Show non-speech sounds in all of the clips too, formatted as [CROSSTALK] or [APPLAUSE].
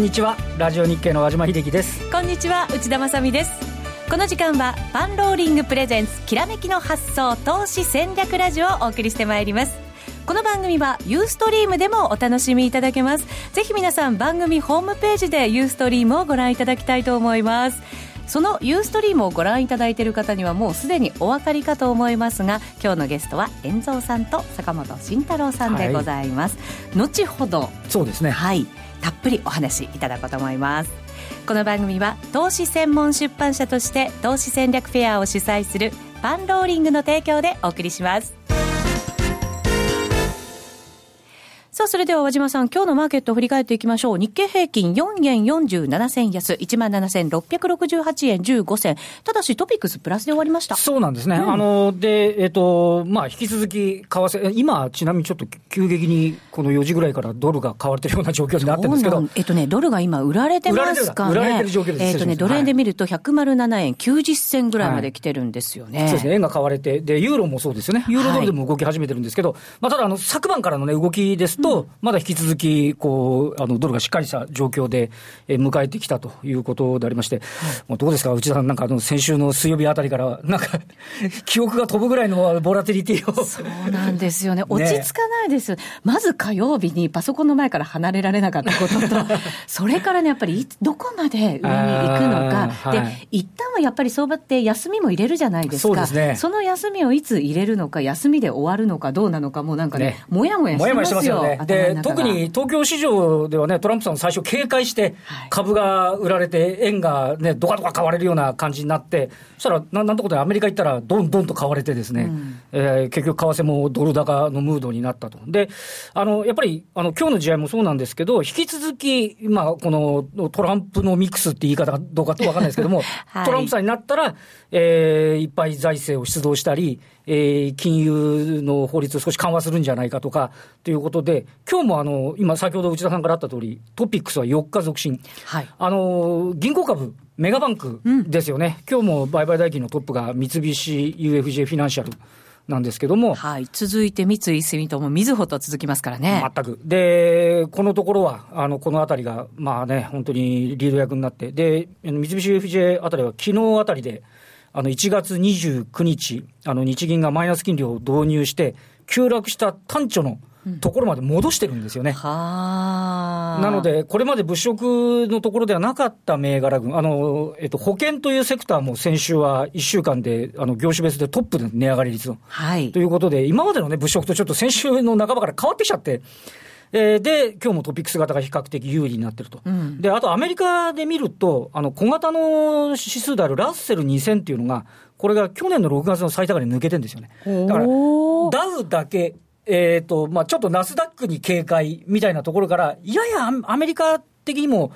んこんにちは。ラジオ日経の和島秀樹です。こんにちは内田まさです。この時間はパンローリングプレゼンツきらめきの発想投資戦略ラジオをお送りしてまいります。この番組はユーストリームでもお楽しみいただけます。ぜひ皆さん番組ホームページでユーストリームをご覧いただきたいと思います。そのユーストリームをご覧いただいている方にはもうすでにお分かりかと思いますが今日のゲストは遠蔵さんと坂本慎太郎さんでございます、はい、後ほどそうですね。はいたっぷりお話いただこうと思います。この番組は投資専門出版社として投資戦略フェアを主催するパンローリングの提供でお送りします。さあ、それでは和島さん、今日のマーケットを振り返っていきましょう。日経平均4円47銭安、17,668円15銭。ただしトピックスプラスで終わりました。そうなんですね。うん、あの、で、えっ、と、まあ、引き続き為替、今、ちなみにちょっと急激にこの4時ぐらいからドルが買われてるような状況になってるんですけど。えっとね、ドルが今売られてますかね。売られてる状況です。えっとね、ドル円で見ると107円90銭ぐらいまで来てるんですよね。はい、そうですね。円が買われて、で、ユーロもそうですよね。ユーロドルでも動き始めてるんですけど、はい、まあ、ただ、あの、昨晩からのね、動きですと、うん、まだ引き続き、こう、あの、ドルがしっかりした状況で、え迎えてきたということでありまして、うどうですか、内田さん、なんかあの、先週の水曜日あたりから、なんか、[LAUGHS] 記憶が飛ぶぐらいのボラティリティを。そうなんですよね。落ち着かないです。ね、まず火曜日にパソコンの前から離れられなかったことと、[LAUGHS] それからね、やっぱり、どこまで上に行くのか、はい、で、一旦はやっぱり相場って休みも入れるじゃないですか。そね。その休みをいつ入れるのか、休みで終わるのかどうなのか、もうなんかね、ねもやもやしてますよ。もやもやしてますよね。で、特に東京市場ではね、トランプさん最初警戒して、株が売られて、円がね、どかどか買われるような感じになって、そしたら、ななんとことでアメリカ行ったら、どんどんと買われてですね、うん、えー、結局為替もドル高のムードになったと。で、あの、やっぱり、あの、今日の試合もそうなんですけど、引き続き、まあ、このトランプのミックスって言い方がどうかとわかんないですけども、[LAUGHS] はい、トランプさんになったら、えー、いっぱい財政を出動したり、えー、金融の法律を少し緩和するんじゃないかとか、ということで、今日もあの、今、先ほど内田さんからあった通り、トピックスは4日続伸。はい。あの、銀行株、メガバンクですよね。うん、今日も売買代金のトップが三菱 UFJ フィナンシャル。なんですけども。はい。続いて三井住友、みずほと続きますからね。全く。で、このところは、あの、このあたりが、まあね、本当にリード役になって、で、三菱 UFJ あたりは昨日あたりで、あの、1月29日、あの、日銀がマイナス金利を導入して、急落した単調のところまで戻してるんですよね。うん、なので、これまで物色のところではなかった銘柄群、あの、えっと、保険というセクターも先週は1週間で、あの、業種別でトップで値上がり率の。はい。ということで、今までのね、物色とちょっと先週の半ばから変わってきちゃって、えー、で、今日もトピックス型が比較的有利になってると。うん、で、あとアメリカで見ると、あの、小型の指数であるラッセル2000っていうのが、これが去年の6月の最高値抜けてるんですよね。だから、ダウだけ、えっ、ー、と、まあちょっとナスダックに警戒みたいなところから、ややアメリカ的にも、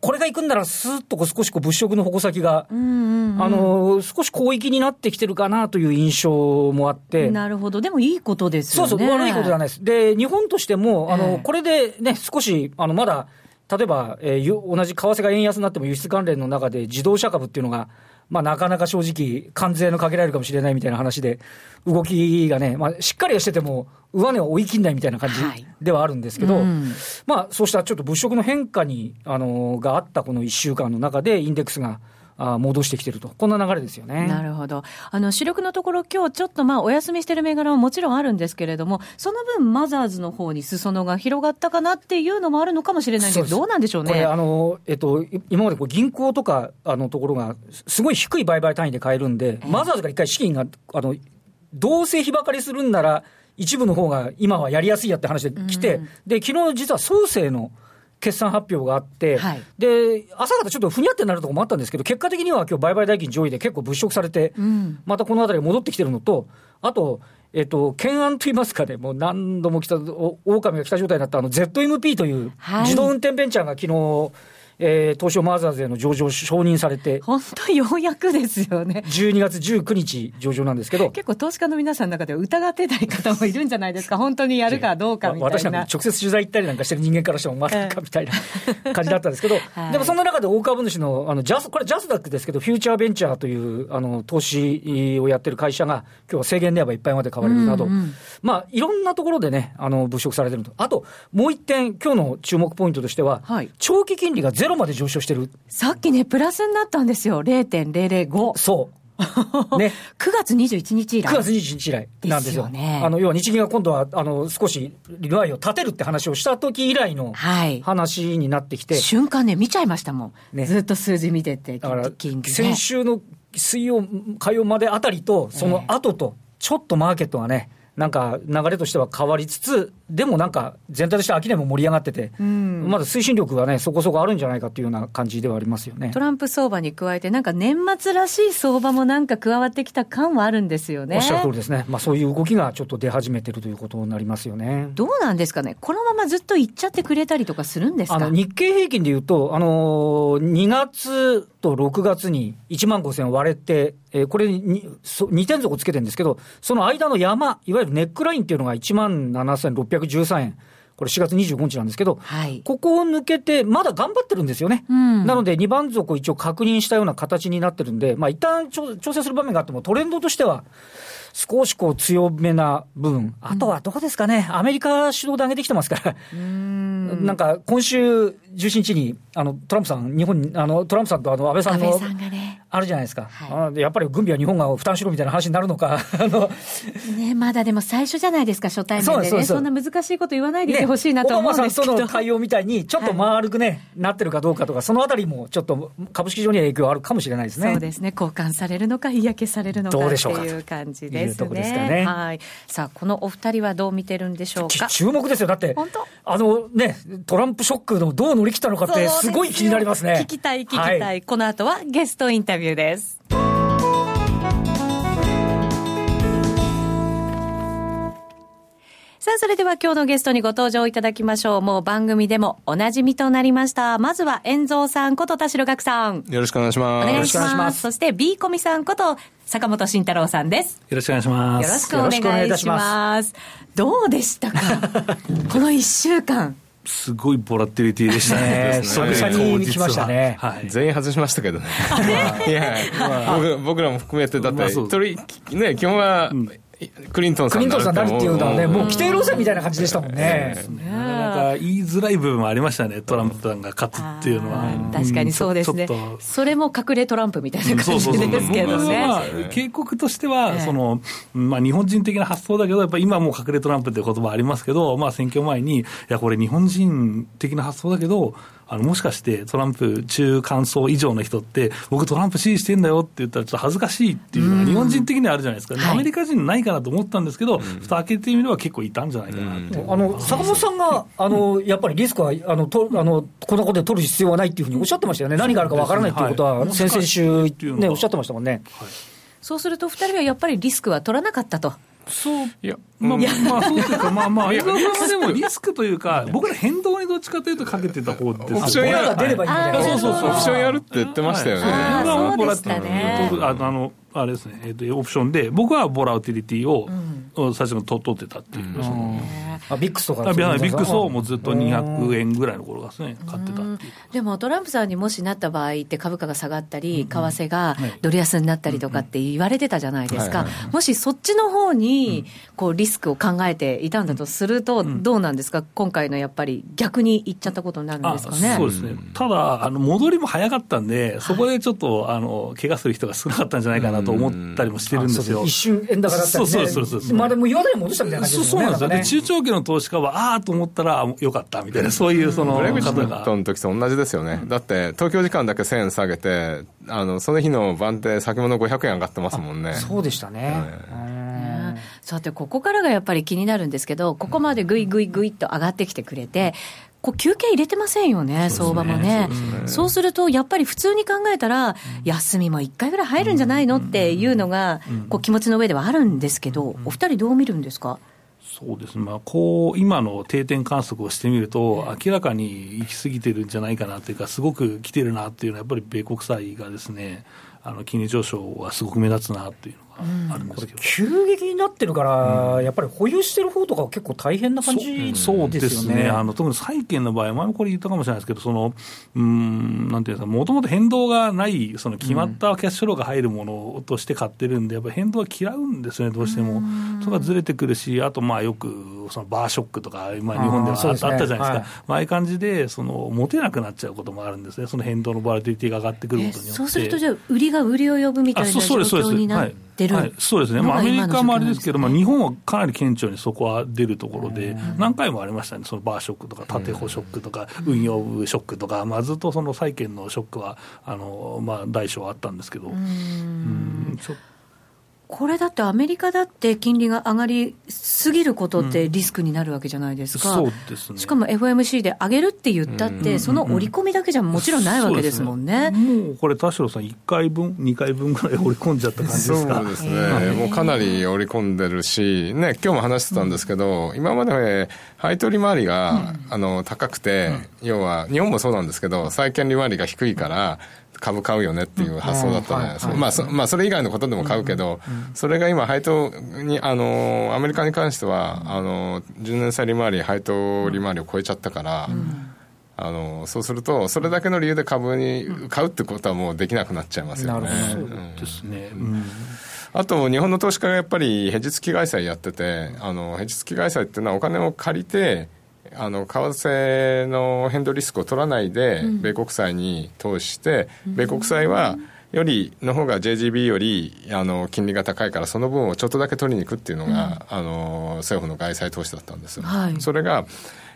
これが行くんなら、すーっとこう少しこう物色の矛先が、あの、少し広域になってきてるかなという印象もあって。なるほど。でもいいことですよね。そうそう、悪いことじゃないです。で、日本としても、あの、これでね、少し、あの、まだ、例えば、えー、同じ為替が円安になっても輸出関連の中で自動車株っていうのが、まあ、なかなか正直、関税のかけられるかもしれないみたいな話で、動きがね、まあ、しっかりはしてても、上値を追い切んないみたいな感じではあるんですけど、はいうん、まあ、そうしたちょっと物色の変化に、あの、があったこの1週間の中で、インデックスが、あ戻してきてると、こんな流れですよね。なるほど。あの、主力のところ、今日ちょっとまあ、お休みしてる銘柄ももちろんあるんですけれども、その分、マザーズの方に裾野が広がったかなっていうのもあるのかもしれないんですどうなんでしょうね？これ、あの、えっと、今までこう銀行とか、あの、ところが、すごい低い売買単位で買えるんで、えー、マザーズが一回資金が、あの、どうせ日ばかりするんなら、一部の方が今はやりやすいやって話で来て、うん、で、昨日実は創生の、決算発表があって、はい、で、朝方ちょっとふにゃってなるところもあったんですけど、結果的には今日売買代金上位で結構物色されて、うん、またこのあたり戻ってきてるのと、あと、えっと、懸案といいますかね、もう何度も来た、狼が来た状態になったあの ZMP という自動運転ベンチャーが昨日、えー、東証マザーズへの上場承認されて、本当ようやくですよね。12月19日上場なんですけど。結構投資家の皆さんの中で疑ってた方もいるんじゃないですか。本当にやるかどうかみたいな。私なんか直接取材行ったりなんかしてる人間からしても、まさかみたいな感じだったんですけど、[LAUGHS] はい、でもその中で大株主の、あの、ジャス、これジャスダックですけど、フューチャーベンチャーという、あの、投資をやってる会社が、今日は制限であればいっぱいまで買われるなど、うんうん、まあ、いろんなところでね、あの、物色されてると。あと、もう一点、今日の注目ポイントとしては、はい、長期金利がゼロまで上昇してる。さっきね、プラスになったんですよ。0.005。そう。[LAUGHS] ね、9月21日以来。9月21日以来なんですよ。ね、あの要は日銀が今度はあの少し利回りを立てるって話をした時以来の話になってきて、はい、瞬間ね、見ちゃいましたもん、ね、ずっと数字見てて、だから、先週の水曜、火曜まであたりと、その後と、ちょっとマーケットがね、なんか流れとしては変わりつつ、でもなんか全体として商いも盛り上がってて、うん、まだ推進力がね、そこそこあるんじゃないかっていうような感じではありますよね。トランプ相場に加えて、なんか年末らしい相場もなんか加わってきた感はあるんですよね。おっしゃる通りですね、まあ、そういう動きがちょっと出始めてるということになりますよね。どうなんですかね、このままずっといっちゃってくれたりとかするんですか？あの日経平均でいうと、あの2月と6月に1万5000割れて、えー、これに2点底つけてるんですけど、その間の山、いわゆるネックラインっていうのが1万7613円。これ4月25日なんですけど、はい、ここを抜けて、まだ頑張ってるんですよね。うん、なので、2番底を一応確認したような形になってるんで、まあ一旦調整する場面があっても、トレンドとしては、少しこう強めな部分、あとはどうですかね、アメリカ主導で上げてきてますから、ん。[LAUGHS] なんか今週17日にあのトランプさん、日本あのトランプさんとあの安倍さんの、あるじゃないですか、はい、やっぱり軍備は日本が負担しろみたいな話になるのかあの、ね、まだでも最初じゃないですか、初対面でね、そんな難しいこと言わないでいてほしいなと思うんで。す。けど、ね、さんとの対応みたいに、ちょっと丸くね、はい、なってるかどうかとか、そのあたりもちょっと株式上には影響あるかもしれないですね。そうですね。交換されるのか、嫌気されるのかっていう感じですね。ですね。はい、さあ、このお二人はどう見てるんでしょうか？注目ですよ、だって、あのね、トランプショックのどう乗り切ったのかって、すごい気になりますね。聞きたい、聞きたい、はい、この後はゲストインタビューです。さあ、それでは今日のゲストにご登場いただきましょう。もう番組でもおなじみとなりました。まずは、遠蔵さんこと田代岳さん。よろしくお願いします。お願いします。そして、B コミさんこと坂本慎太郎さんです。よろしくお願いします。よろしくお願いします。どうでしたか？[LAUGHS] この一週間。すごいボラティリティでしたね。即座に来ましたね。はい、全員外しましたけどね。いや、僕僕らも含めて、だって、一人、ね、基本は、クリントンさん。クリントンさん何っていうんだろうね。もう規定路線みたいな感じでしたもんね。なんか言いづらい部分もありましたね。トランプさんが勝つっていうのは。確かにそうですね。それも隠れトランプみたいな感じですけどね。警告としては、その、まあ日本人的な発想だけど、やっぱ今もう隠れトランプっていう言葉ありますけど、まあ選挙前に、いやこれ日本人的な発想だけど、あのもしかしてトランプ中間層以上の人って、僕、トランプ支持してんだよって言ったら、ちょっと恥ずかしいっていうのが、日本人的にはあるじゃないですか、アメリカ人ないかなと思ったんですけど、蓋開けてみれば結構いたんじゃないかなあの坂本さんがあのやっぱりリスクはあのとあのこのことで取る必要はないっていうふうにおっしゃってましたよね、何があるかわからないっていうことは、先々週、ね、おっしゃってましたもんね。そうすると、2人はやっぱりリスクは取らなかったと。そう。いやまあ、まあ、そういうか、まあまあ、江川さんはでもリスクというか、僕ら変動にどっちかというとかけてた方です。オプションやる。出ればいいみたいな。そうそうそう。オプションやるって言ってましたよね。そうでしたね。あの、あれですね、えっ、と、オプションで、僕はボラティリティを、最初のと取ってたっていう、あビックスとかビックスをもうずっと200円ぐらいの頃ですね、買ってた。でもトランプさんにもしなった場合って株価が下がったり、為替がドル安になったりとかって言われてたじゃないですか。もしそっちの方に、こうリスクを考えていたんだとすると、どうなんですか、今回のやっぱり逆にいっちゃったことになるんですかね。そうですね。ただ、あの戻りも早かったんで、そこでちょっと、あの怪我する人が少なかったんじゃないかなと思ったりもしてるんですよ。一瞬円高だったり、ね、そうそうそうそう。まあでも、岩田に戻したみたいな感じですね。そうなんですよね。中長期の投資家は、ああと思ったら、よかったみたいな、そういうそのブレグジットの時と同じですよね。だって、東京時間だけ1000円下げて、あのその日の晩で先物500円上がってますもんね。そうでしたね。さて、ここからがやっぱり気になるんですけど、ここまでぐいぐいぐいっと上がってきてくれて、こう休憩入れてませんよね、相場もね。そうすると、やっぱり普通に考えたら、休みも1回ぐらい入るんじゃないのっていうのが、こう気持ちの上ではあるんですけど、お二人どう見るんですか？そうですね、まあ、こう今の定点観測をしてみると、明らかに行き過ぎてるんじゃないかなというか、すごく来てるなっていうのは、やっぱり米国債がですね、あの金利上昇はすごく目立つなっていうのがあるんですけど、急激になってるから、やっぱり保有してる方とかは結構大変な感じですよね。そうですね。あの特に債券の場合、前もこれ言ったかもしれないですけど、そのうんなんていうんですか、もともと変動がない、その決まったキャッシュフローが入るものとして買ってるんで、やっぱり変動は嫌うんですよね、どうしても。それがずれてくるし、あとまあよくそのバーショックとか、まあ、日本ではあ,、ったじゃないですか、はい、ああいう感じでその持てなくなっちゃうこともあるんですね、その変動のバラティティが上がってくることによって。そうすると、じゃあ、売りが売りを呼ぶみたいな状況になってる、はい、そうですね、まあ、アメリカもあれですけど、まあ、日本はかなり顕著にそこは出るところで、何回もありましたね、そのバーショックとか、縦歩ショックとか、運用部ショックとか、まあ、ずっとその債券のショックは、あのまあ、大小あったんですけど。うん。ちょっとこれだってアメリカだって金利が上がりすぎることってリスクになるわけじゃないですか、うん、そうですね、しかも FOMC で上げるって言ったって、その織り込みだけじゃもちろんないわけですもんね。ね。もうこれ、田代さん、1回分、2回分ぐらい織り込んじゃった感じですか？そうですね、もうかなり織り込んでるし、ね今日も話してたんですけど、うん、今まで配当利回りが、あの高くて、要は日本もそうなんですけど、債券利回りが低いから、株買うよねっていう発想だったじゃないですか、まあそまあ、それ以外のことでも買うけど、それが今、配当にあのアメリカに関してはあの10年債利回り、配当利回りを超えちゃったから。あのそうすると、それだけの理由で株に買うってことはもうできなくなっちゃいますよね。そうですね、あと、日本の投資家がやっぱりヘジ付き外債やってて、あのヘジ付き外債っていうのはお金を借りて、あの為替の変動リスクを取らないで、米国債に投資して、米国債は、よりの方が JGB よりあの金利が高いからその分をちょっとだけ取りに行くっていうのが、うん、あの政府の外債投資だったんですよ、はい、それが、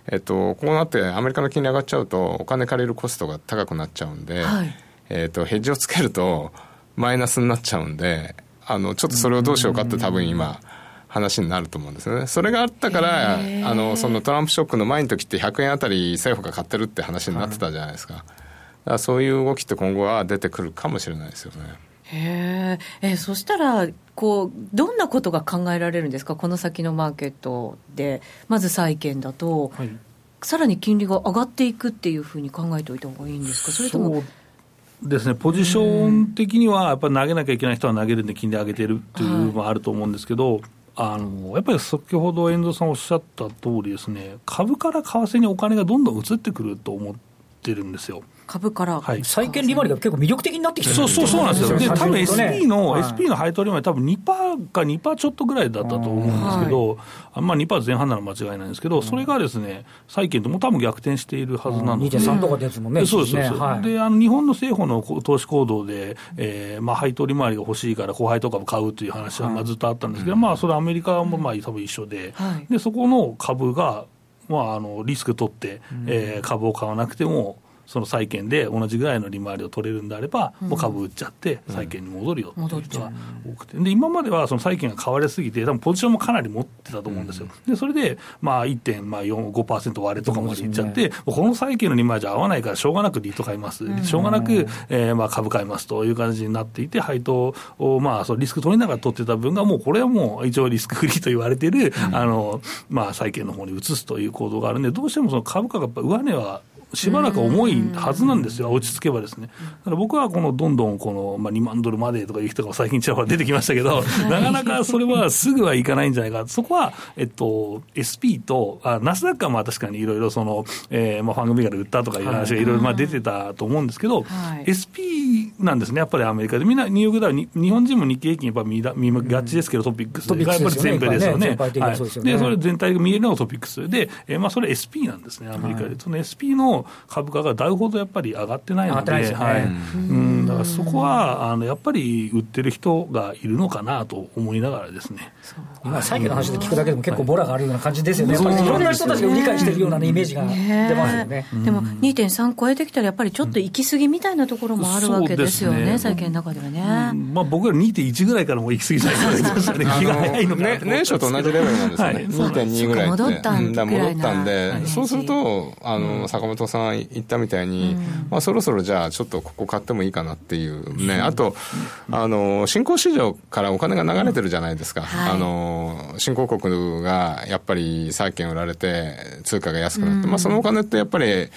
えっと、こうなってアメリカの金利上がっちゃうとお金借りるコストが高くなっちゃうんで、はい、えっと、ヘッジをつけるとマイナスになっちゃうんであのちょっとそれをどうしようかって多分今、話になると思うんですよね。それがあったから、あの、そのトランプショックの前の時って100円あたり政府が買ってるって話になってたじゃないですか。だからそういう動きって今後は出てくるかもしれないですよね。へえそしたらこう、どんなことが考えられるんですか、この先のマーケットで、まず債券だと、はい、さらに金利が上がっていくっていうふうに考えておいた方がいいんですか、それとも。ですね、ポジション的には、やっぱり投げなきゃいけない人は投げるんで、金利上げてるっていう部分もあると思うんですけど、はいあのやっぱり先ほど遠藤さんおっしゃった通りですね、株から為替にお金がどんどん移ってくると思ってるんですよ。株から、はい、債券利回りが結構魅力的になってきてるそうそうそうなんですよ、で多分 SP の、はい、SP の配当利回り、多分2%か2%ちょっとぐらいだったと思うんですけど、あまあ、2%前半なら間違いないんですけど、それがですね、債券とも多分逆転しているはずなんです、ね、2.3とかですもんね、そうです、そうです、はい、であの日本の政府の投資行動で、えーまあ、配当利回りが欲しいから、高配当株買うという話はまあずっとあったんですけど、まあ、それ、アメリカもまあ多分一緒で、でそこの株が、まあ、あのリスク取って、えー、株を買わなくても、その債券で同じぐらいの利回りを取れるんであれば、もう株売っちゃって、債券に戻るよっていう人が多くて、で今まではその債券が買われすぎて、多分ポジションもかなり持ってたと思うんですよ、でそれで、まあ、1.5%割れとかまでいっちゃって、この債券の利回りじゃ合わないから、しょうがなくリート買います、しょうがなく、えー、まあ株買いますという感じになっていて、配当を、まあ、そのリスク取りながら取ってた分が、もうこれはもう一応リスクフリーと言われている、あのまあ、債券の方に移すという行動があるんで、どうしてもその株価がやっぱ上値はしばらく重いはずなんですよ、落ち着けばですね。だから僕はこのどんどんこの、まあ、2万ドルまでとかいう人が最近ちらほら出てきましたけど、なかなかそれはすぐはいかないんじゃないか、そこは、えっと、SP と、あナスダックはまあ確かにいろいろその、えー、まあファングビガで売ったとかいう話がい。ろいろまあ出てたと思うんですけど、はい、SP なんですね、やっぱりアメリカで。みんなニューヨークダウ日本人も日経平均やっぱ見見がちですけど、トピックスがやっぱり全部ですよね。はい、で、それ全体が見えるのがトピックスで、えー、まあそれ SP なんですね、アメリカで。その SP の株価がダウほどやっぱり上がってないので、はい。うんだからそこはあのやっぱり売ってる人がいるのかなと思いながらですね。今、債券の話で聞くだけでも結構ボラがあるような感じですよね、やっぱりいろんな人たちが理解してるような、イメージが出ますよね。でも2.3超えてきたら、やっぱりちょっと行き過ぎみたいなところもあるわけですよね、債券の中ではね。まあ、僕ら2.1ぐらいからも行き過ぎちゃいましたね、気が早いのかな年初と同じレベルなんですよね、2.2ぐらい戻ったん戻ったんで、そうすると、あの坂本さん言ったみたいに、まあ、そろそろじゃあ、ちょっとここ買ってもいいかなっっていうね、あと、あの、新興市場からお金が流れてるじゃないですか。はい、あの、新興国がやっぱり債券売られて、通貨が安くなって、まあそのお金ってやっぱり、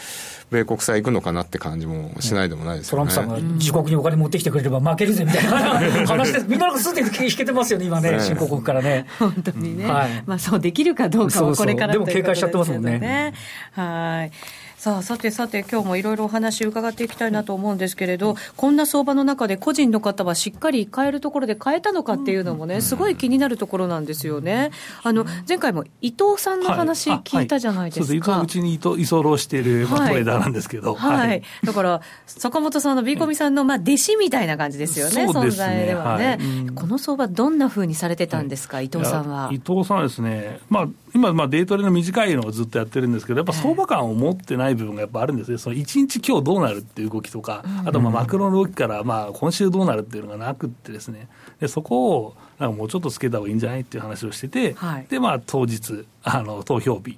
米国債行くのかなって感じもしないでもないですよね、トランプさんが自国にお金持ってきてくれれば負けるぜみたいな話。で、[LAUGHS] みんながすって引けてますよね、今ね、新興国からね。本当にね、はい、まあそうできるかどうかはこれから、でも警戒しちゃってますもんね。はいさあ、さてさて、今日もいろいろお話伺っていきたいなと思うんですけれど、こんな相場の中で個人の方はしっかり買えるところで買えたのかっていうのもね、すごい気になるところなんですよね。あの、前回も伊藤さんの話聞いたじゃないですか。はい。はい、うちに居候している、まあ、トレーダーなんですけど。はい。はい、だから、坂本さんのビーコミさんの、まあ、弟子みたいな感じですよね、存在ではね。この相場、どんなふうにされてたんですか、伊藤さんは？伊藤さんはですね、まあ、今、まあ、デートレの短いのをずっとやってるんですけど、やっぱ相場感を持ってない部分がやっぱあるんですね、その1日今日どうなるっていう動きとか、あとまあマクロの動きから、まあ、今週どうなるっていうのがなくってですね、でそこをなんかもうちょっとつけた方がいいんじゃないっていう話をしてて、はい、で、まあ、当日、あの投票日。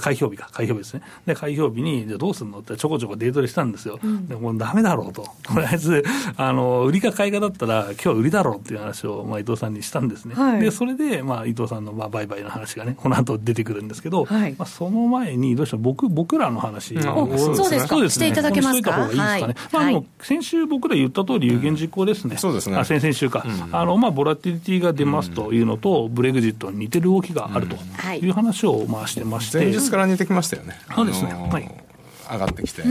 開票日か、開票日ですね。で、開票日に、じゃどうするの？ってちょこちょこデートでしたんですよ。うん、でもうダメだろうと。[LAUGHS] とりあえず、あの、売りか買いかだったら、今日は売りだろうっていう話を、まあ、伊藤さんにしたんですね。はい、で、それで、まあ、伊藤さんの、まあ、売買の話がね、この後出てくるんですけど、はい、まあ、その前に、どうしても僕、僕らの話を、うん、そうですか？そうですね。していただけますか？いた方がいいですかね。はい、まあ、でも、先週僕ら言った通り有言実行ですね。そうですね。あ先々週か。あの、まあ、ボラティリティが出ますというのと、ブレグジットに似てる動きがあるという話を、まあ、してまして。前日から似てきましたよね。そうですね。はい。上がってきて。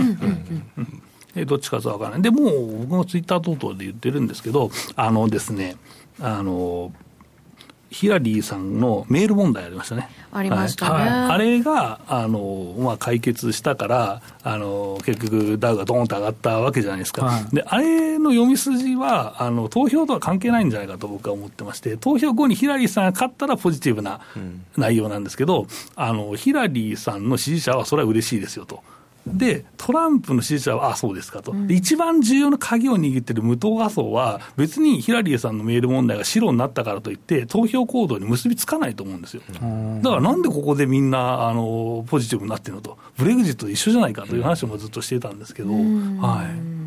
えどっちかと分からない。で、もう僕のツイッター等々で言ってるんですけど、あのですね、あの、ヒラリーさんのメール問題ありましたね。ありましたね。はい、あれが、あの、まあ、解決したから、あの、結局、ダウがドーンと上がったわけじゃないですか。はい、で、あれの読み筋は、あの、投票とは関係ないんじゃないかと僕は思ってまして、投票後にヒラリーさんが勝ったらポジティブな内容なんですけど、うん、あの、ヒラリーさんの支持者はそれは嬉しいですよと。で、トランプの支持者は、あそうですかと、うん、一番重要な鍵を握ってる無党派層は、別にヒラリーさんのメール問題が白になったからといって、投票行動に結びつかないと思うんですよ。だからなんでここでみんなあのポジティブになってるのと、ブレグジットと一緒じゃないかという話もずっとしていたんですけど、はい。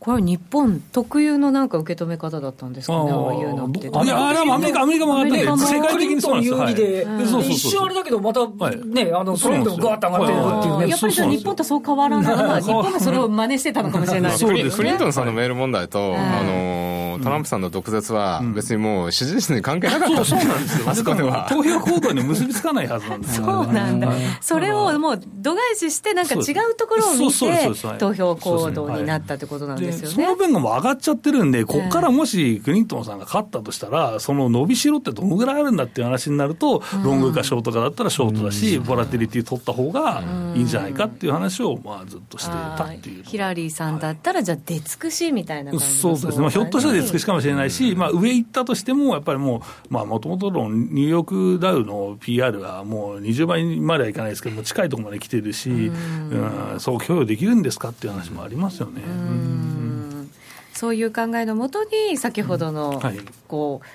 これ日本特有のなんか受け止め方だったんですかね、ああいうのって。いや、あれはアメリカ、アメリカも上がって世界的にそうなんですよ。一瞬あれだけど、またね、あの、トレンドがガーッと上がってるっていうね。やっぱり日本とそう変わらない。[LAUGHS] 日本がそれを真似してたのかもしれない。です。ね。フリントンさんのメール問題と、あの、トランプさんの毒舌は別にもう支持率に関係なかったそうなんですよ。あそこでは。投票行動に結びつかないはずなんですよ。そうなんだ。それをもう度外視して、なんか違うところを見て、投票行動になったってことなんですよね。その分が上がっちゃってるんで、ここからもしクリントンさんが勝ったとしたら、その伸びしろってどのぐらいあるんだっていう話になると、ロングかショートかだったらショートだし、ボラティリティ取った方がいいんじゃないかっていう話を、まあ、ずっとしてたっていう。ヒラリーさんだったら、じゃあ、出尽くしみたいな感じそうですね、まあ、ひょっとしたら出尽くしかもしれないし、まあ、上行ったとしても、やっぱりもう、もともとのニューヨークダウの PR はもう20倍まではいかないですけども、近いところまで来てるし、うん、そう供与できるんですかっていう話もありますよね。うんそういう考えのもとに、先ほどの、はい、こう、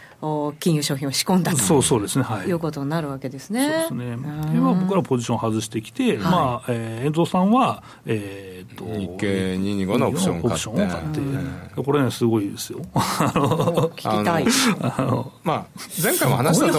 金融商品を仕込んだとそうそうですね、はい、いうことになるわけですね。そうですね。で、まあ、僕らポジション外してきて、はい、まあ、えー、遠藤さんは、えー、と日経225のオプションを買って。買ってこれね、すごいですよ。聞きたい。まあ、前回も話したと、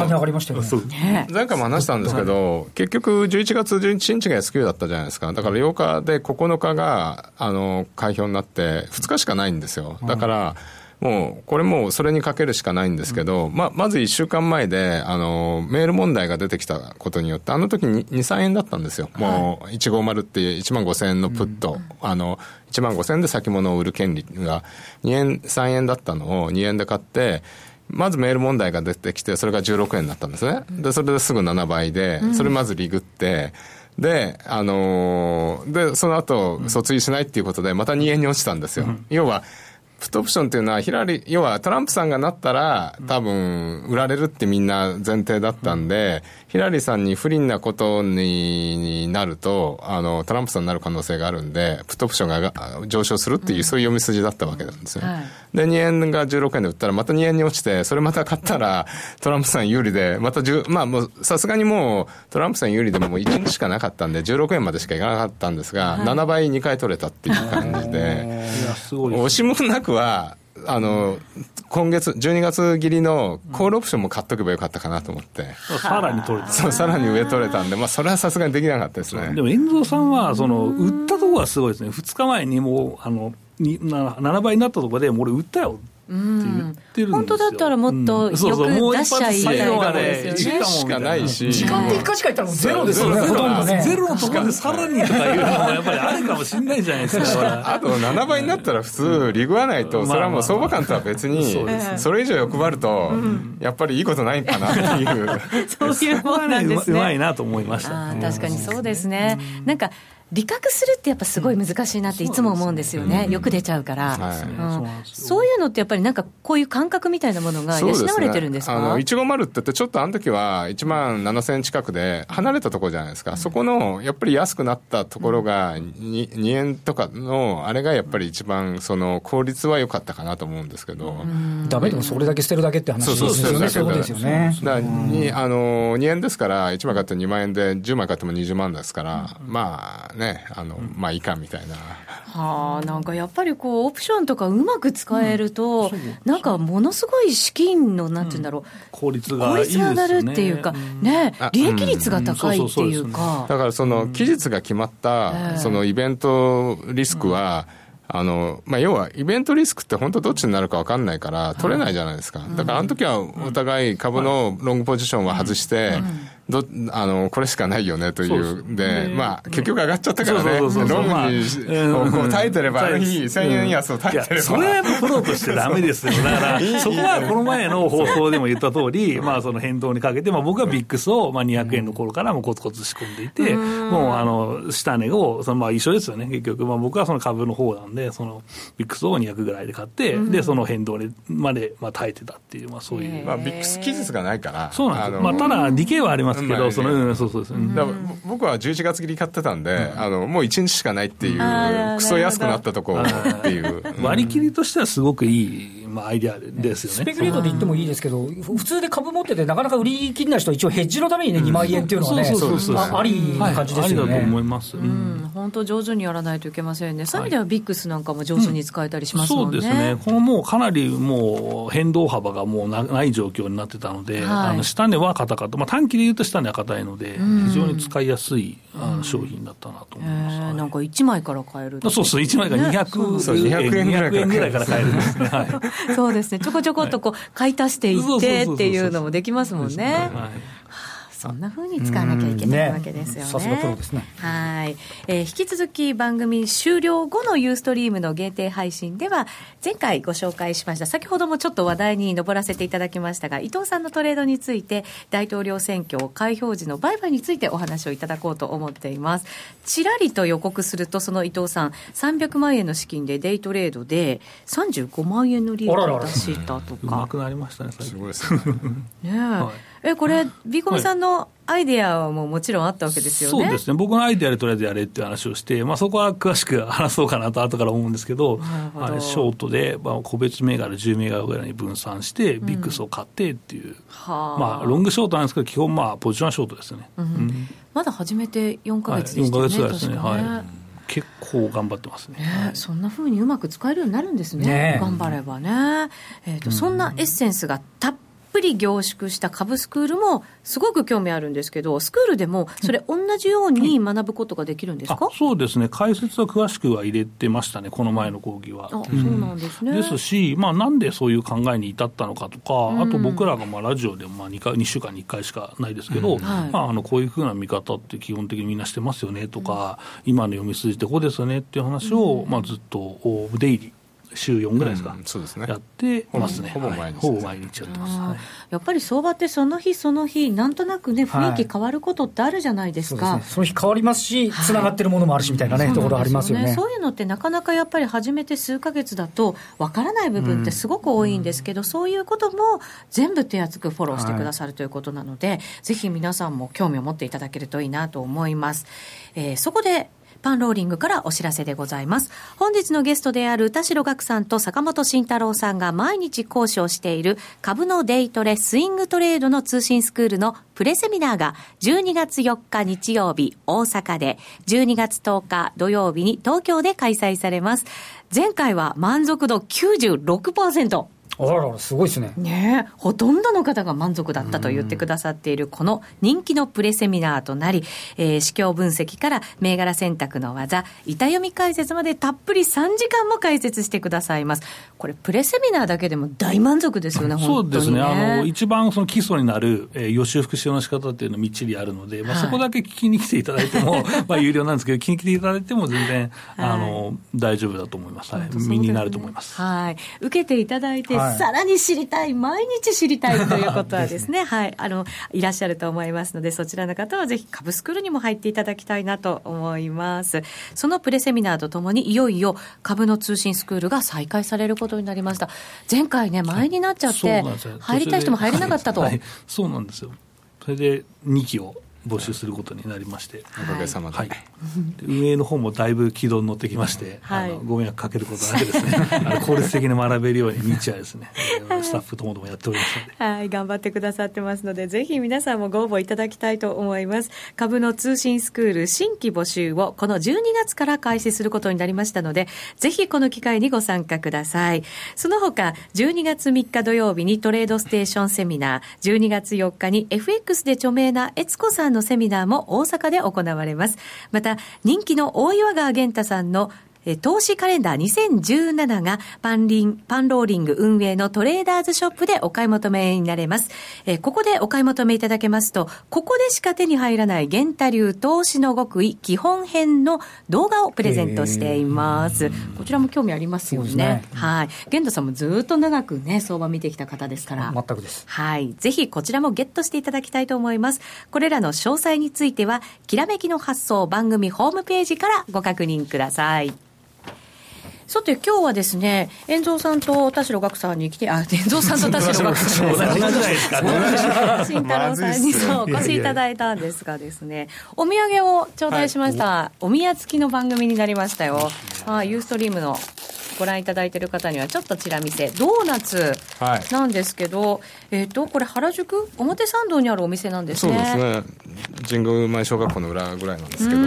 前回も話したんですけど、結局11月11日が S q だったじゃないですか。だから8日で9日が、あの、開票になって、2日しかないんですよ。だから、もう、これもうそれにかけるしかないんですけど、まあ、まず1週間前で、あの、メール問題が出てきたことによって、あの時に2、3円だったんですよ。もう、150っていう1万5千円のプット、あの、1万5千円で先物を売る権利が2円、3円だったのを2円で買って、まずメール問題が出てきて、それが16円になったんですね。で、それですぐ7倍で、それまずリグって、で、あのー、で、その後、訴追しないっていうことで、また2円に落ちたんですよ。要は、プットオプションっていうのは、ヒラリ要はトランプさんがなったら、多分売られるってみんな前提だったんで、ヒラリーさんに不利なことになると、あのトランプさんになる可能性があるんで、プットオプションが上昇するっていう、そういう読み筋だったわけなんですよ。で、2円が16円で売ったら、また2円に落ちて、それまた買ったら、トランプさん有利で、また10、まあもう、さすがにもう、トランプさん有利でももう1日しかなかったんで、16円までしかいかなかったんですが、はい、7倍2回取れたっていう感じで、惜しむなくは、あの、今月、12月切りのコールオプションも買っとけばよかったかなと思って。さらに取れた。そう、さらに上取れたんで、まあ、それはさすがにできなかったですね。でも、遠藤さんは、その、売ったところはすごいですね。2日前にもう、あの、7倍になったところで、もう俺売ったよ本当だったらもっとよく出しちゃいたいとこですよね。しかないし。時間で1回しか言ったらゼロですよね、ほとんどね。ゼロのところでさらにとかいうのもやっぱりあるかもしれないじゃないですか。[LAUGHS] あと7倍になったら普通、リグわないと、それはもう相場感とは別に、それ以上欲張ると、やっぱりいいことないかなっていう。[LAUGHS] そういうもんなんですね。うまいなと思いました。確かにそうですね。なんか理覚するってやっぱすごい難しいなっていつも思うんですよね、よく出ちゃうから、そういうのってやっぱりなんかこういう感覚みたいなものが養われてるんですか、ね、あの150ってってちょっとあの時は1万7000円近くで離れたところじゃないですか、うん、そこのやっぱり安くなったところが 2, 2円とかのあれがやっぱり一番その効率は良かったかなと思うんですけど、だめでもそれだけ捨てるだけって話ですよね。そうそうそう。ですよね。だにあの2円ですから1枚買って2万円で10枚買っても20万ですから、まあね、あの、まあいいかみたいな。はあ、なんかやっぱりこう、オプションとかうまく使えると、うん、なんかものすごい資金の、なんていうんだろう、うん、効率が効率が上がるっていうか、ね、利益率が高いっていうか。だからその、期日が決まった、そのイベントリスクは、あの、まあ、要は、イベントリスクって本当どっちになるか分かんないから、取れないじゃないですか。だから、あの時はお互い株のロングポジションは外して、どあのこれしかないよねというで、まあ、結局上がっちゃったからね、ロングにこう耐えてれば、あの日、1000円安を耐えてれば。それはやっぱプロとしてだめですよ。だから、[LAUGHS] そこはこの前の放送でも言った通り、[LAUGHS] まあ、その変動にかけて、まあ、僕はビックスを、まあ、200円の頃からもコツコツ仕込んでいて、もう、あの、下値を、そのまあ、一緒ですよね、結局。まあ、僕はその株の方なんで、その、ビックスを200ぐらいで買って、で、その変動まで、まあ、耐えてたっていう、まあ、そういう。まあ、ビックス期日がないから。そうなんですまあ、ただ、ディケはありますけど、その、そうそうですね。僕は11月切り買ってたんで、あの、もう1日しかないっていう、クソ安くなったとこっていう。割り切りとしてはすごくいい、まあ、アイデアですよね。スペキュレートで言ってもいいですけど、普通で株持ってて、なかなか売り切りない人は一応ヘッジのためにね、2万円っていうのはね、ありな感じですよね。ありだと思います。本当上手にやらないといけませんね。そういう意味ではビックスなんかも上手に使えたりしますもんね。そうですね。このもうかなりもう変動幅がもうない状況になってたので、あの下値は硬かった。まあ短期で言うと下値は硬いので、非常に使いやすいあの商品だったなと思います。えー、なんか1枚から買えるそうそう、1枚が200、200円ぐらいから買えるんですね。はい、そうですね。ちょこちょこっとこう買い足していってっていうのもできますもんね。はいそんなふうに使わなきゃいけないわけですよね。さすがプロですね。はい、えー、引き続き番組終了後のユーストリームの限定配信では前回ご紹介しました先ほどもちょっと話題に上らせていただきましたが伊藤さんのトレードについて大統領選挙開票時の売買についてお話をいただこうと思っています。ちらりと予告するとその伊藤さん300万円の資金でデイトレードで35万円の利益を出したとか。うまくなりましたね。すごいですね。[LAUGHS] ねはいえ、これ、ビーコミさんのアイデアはもうもちろんあったわけですよね？そうですね。僕のアイデアでとりあえずやれっていう話をして、まあそこは詳しく話そうかなと後から思うんですけど、あれショートで、まあ、個別銘柄10銘柄ぐらいに分散して、ビックスを買ってっていう、うん、まあロングショートなんですけど、基本まあポジションショートですね。うんうん、まだ始めて4か月でしたね。はい、4か月ぐらいですね。はい。結構頑張ってますね、ね、そんなふうにうまく使えるようになるんですね、ね頑張ればね、えーと、うん、そんなエッセンスがたっぷり凝縮した株スクールもすごく興味あるんですけど、スクールでもそれ、同じように学ぶことができるんですか、うん、そうですね、解説は詳しくは入れてましたね、この前の講義は。あ、そうなんですね。ですし、まあ、なんでそういう考えに至ったのかとか、うん、あと僕らがまあラジオでもまあ 2, 回2週間に1回しかないですけど、まあ、あのこういうふうな見方って基本的にみんなしてますよねとか、今の読み筋ってこうですよねっていう話を、まあ、ずっとデイリー。週4ぐらいですか、うん、そうですね、やってますね、ほぼ毎日、ほぼ毎日やってます、はい、やっぱり相場ってその日その日、なんとなくね、雰囲気変わることってあるじゃないですか、はい、そ、ね、の日変わりますし、つながってるものもあるしみたいなね、ところありますよね。そういうのってなかなかやっぱり始めて数か月だと、わからない部分ってすごく多いんですけど、うん、そういうことも全部手厚くフォローしてくださるということなので、ぜひ皆さんも興味を持っていただけるといいなと思います。えー、そこでパンローリングからお知らせでございます。本日のゲストである田代岳さんと坂本慎太郎さんが毎日講師をしている株のデイトレスイングトレードの通信スクールのプレセミナーが12月4日日曜日大阪で、12月10日土曜日に東京で開催されます。前回は満足度96%。あらら、すごいですね。ねほとんどの方が満足だったと言ってくださっているこの人気のプレセミナーとなり、えー、市況分析から銘柄選択の技、板読み解説までたっぷり3時間も解説してくださいます。これ、プレセミナーだけでも大満足ですよね、そうですね。あの、一番その基礎になる、えー、予習復習の仕方っていうのみっちりあるので、まあ、そこだけ聞きに来ていただいても、[LAUGHS] まあ、有料なんですけど、聞きに来ていただいても全然、あの、大丈夫だと思います。はい。身になると思います。はい。受けていただいて、さらに知りたい、毎日知りたいということはですね、[LAUGHS] はい、あの、いらっしゃると思いますので、そちらの方はぜひ株スクールにも入っていただきたいなと思います。そのプレセミナーとともに、いよいよ株の通信スクールが再開されることになりました。前回ね、前になっちゃって、入りたい人も入れなかったと。はい、そうなんですよ。それで2期を募集することになりまして、おかげさまで、はい、運営の方もだいぶ軌道に乗ってきまして、はい、あのご迷惑かけることなくですね。[LAUGHS] 効率的に学べるように日夜ですね、[LAUGHS] スタッフともどもやっておりますので、はい、頑張ってくださってますのでぜひ皆さんもご応募いただきたいと思います。株の通信スクール新規募集をこの12月から開始することになりましたのでぜひこの機会にご参加ください。その他12月3日土曜日にトレードステーションセミナー12月4日に FX で著名な悦子さんのセミナーも大阪で行われます。また、人気の大岩川源太さんの投資カレンダー2017がパンリン、パンローリング運営のトレーダーズショップでお買い求めになれます。えここでお買い求めいただけますと、ここでしか手に入らない源太流投資の極意基本編の動画をプレゼントしています。こちらも興味ありますよね。ねはい。源太さんもずっと長くね、相場見てきた方ですから。全くです。はい。ぜひこちらもゲットしていただきたいと思います。これらの詳細については、きらめきの発送番組ホームページからご確認ください。さて、今日はですね、遠蔵さんと田代岳さんに来て、あ、遠蔵さんと田代岳さん。同じじゃないですか。慎太郎さんにそう、お越しいただいたんですがですね、お土産を頂戴しました。お宮付きの番組になりましたよ。あ、ユーストリームのご覧いただいている方にはちょっとちら見せドーナツなんですけど、はい、えっ、ー、とこれ原宿？表参道にあるお店なんですね。そうですね。神宮前小学校の裏ぐらいなんですけど。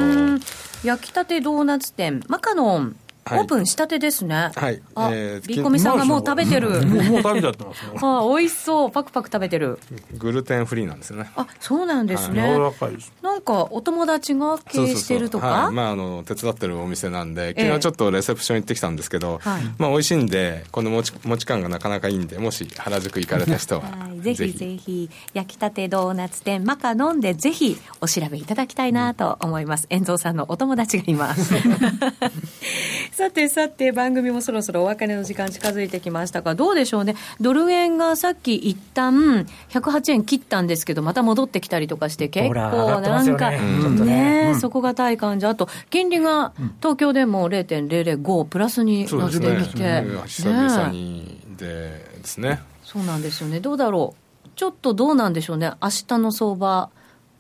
焼きたてドーナツ店マカノンオープンしたてですね。はい。あ、えー、ビーコミさんがもう食べてる。もう、もう食べちゃってますね。あ、美味しそう。パクパク食べてる。グルテンフリーなんですよね。あ、そうなんですね。柔らかいです。なんか、お友達が経営してるとか？はい。まあ、あの、手伝ってるお店なんで、昨日ちょっとレセプション行ってきたんですけど、はい、まあ、美味しいんで、この持ち、持ち感がなかなかいいんで、もし原宿行かれた人は。はい、ぜひぜひ、焼きたてドーナツ店、マカ飲んで、ぜひ、お調べいただきたいなと思います。遠蔵さんのお友達がいます。[LAUGHS] [LAUGHS] さてさて、番組もそろそろお別れの時間近づいてきましたが、どうでしょうね、ドル円がさっき一旦108円切ったんですけど、また戻ってきたりとかして、結構なんか、ね、底堅い感じ、あと、金利が東京でも0.005プラスになってみて、ね、久々にでですね。そうなんですよね、どうだろう、ちょっとどうなんでしょうね、明日の相場。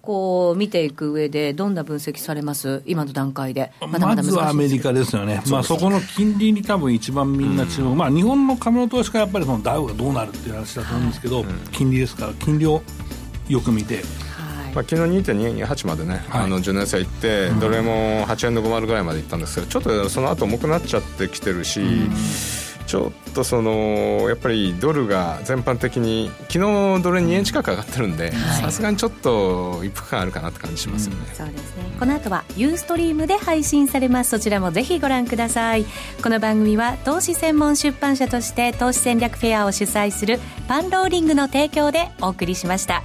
こう見ていく上で、どんな分析されます、今の段階で、まだまだまずはアメリカですよね、そまあ、そこの金利に多分一番みんな注目、うん、まあ、日本の株の投資家はやっぱりそのダウがどうなるっていう話だと思うんですけど、はい、金利ですから、金利をよく見て。まあ、昨日2.228までね、はい、あの10年債行って、うん、どれも8円の50ぐらいまで行ったんですけど、ちょっとその後重くなっちゃってきてるし。うんちょっとそのやっぱりドルが全般的に昨日ドル2円近く上がってるんでさすがにちょっと一服感あるかなって感じしますよね、うん、そうですね。この後はユーストリームで配信されます。そちらもぜひご覧ください。この番組は投資専門出版社として投資戦略フェアを主催するパンローリングの提供でお送りしました